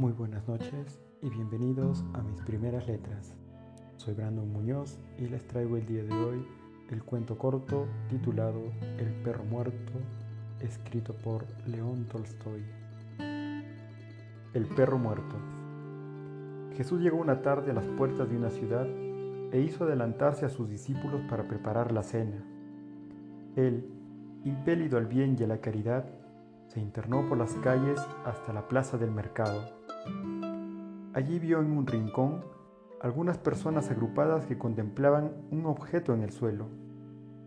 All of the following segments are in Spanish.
Muy buenas noches y bienvenidos a mis primeras letras. Soy Brandon Muñoz y les traigo el día de hoy el cuento corto titulado El perro muerto, escrito por León Tolstoy. El perro muerto. Jesús llegó una tarde a las puertas de una ciudad e hizo adelantarse a sus discípulos para preparar la cena. Él, impelido al bien y a la caridad, se internó por las calles hasta la plaza del mercado. Allí vio en un rincón algunas personas agrupadas que contemplaban un objeto en el suelo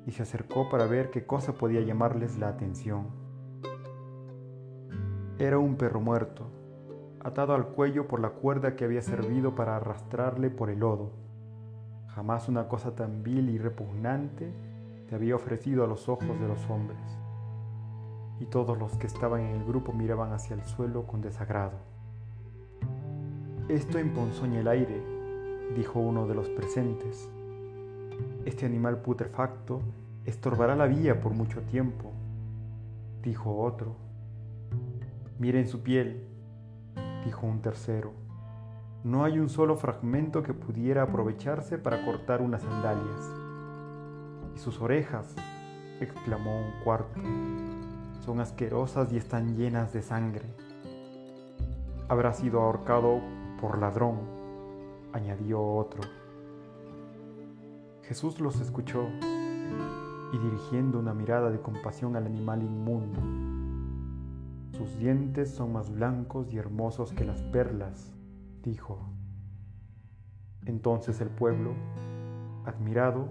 y se acercó para ver qué cosa podía llamarles la atención. Era un perro muerto, atado al cuello por la cuerda que había servido para arrastrarle por el lodo. Jamás una cosa tan vil y repugnante se había ofrecido a los ojos de los hombres y todos los que estaban en el grupo miraban hacia el suelo con desagrado. Esto emponzoña el aire, dijo uno de los presentes. Este animal putrefacto estorbará la vía por mucho tiempo, dijo otro. Miren su piel, dijo un tercero. No hay un solo fragmento que pudiera aprovecharse para cortar unas sandalias. Y sus orejas, exclamó un cuarto son asquerosas y están llenas de sangre. Habrá sido ahorcado por ladrón, añadió otro. Jesús los escuchó y dirigiendo una mirada de compasión al animal inmundo. Sus dientes son más blancos y hermosos que las perlas, dijo. Entonces el pueblo, admirado,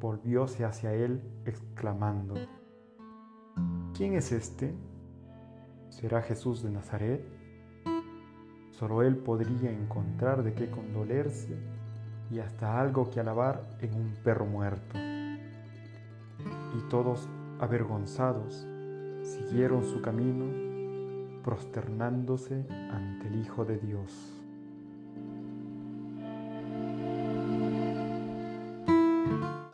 volvióse hacia él exclamando, ¿Quién es este? ¿Será Jesús de Nazaret? Solo Él podría encontrar de qué condolerse y hasta algo que alabar en un perro muerto. Y todos, avergonzados, siguieron su camino, prosternándose ante el Hijo de Dios.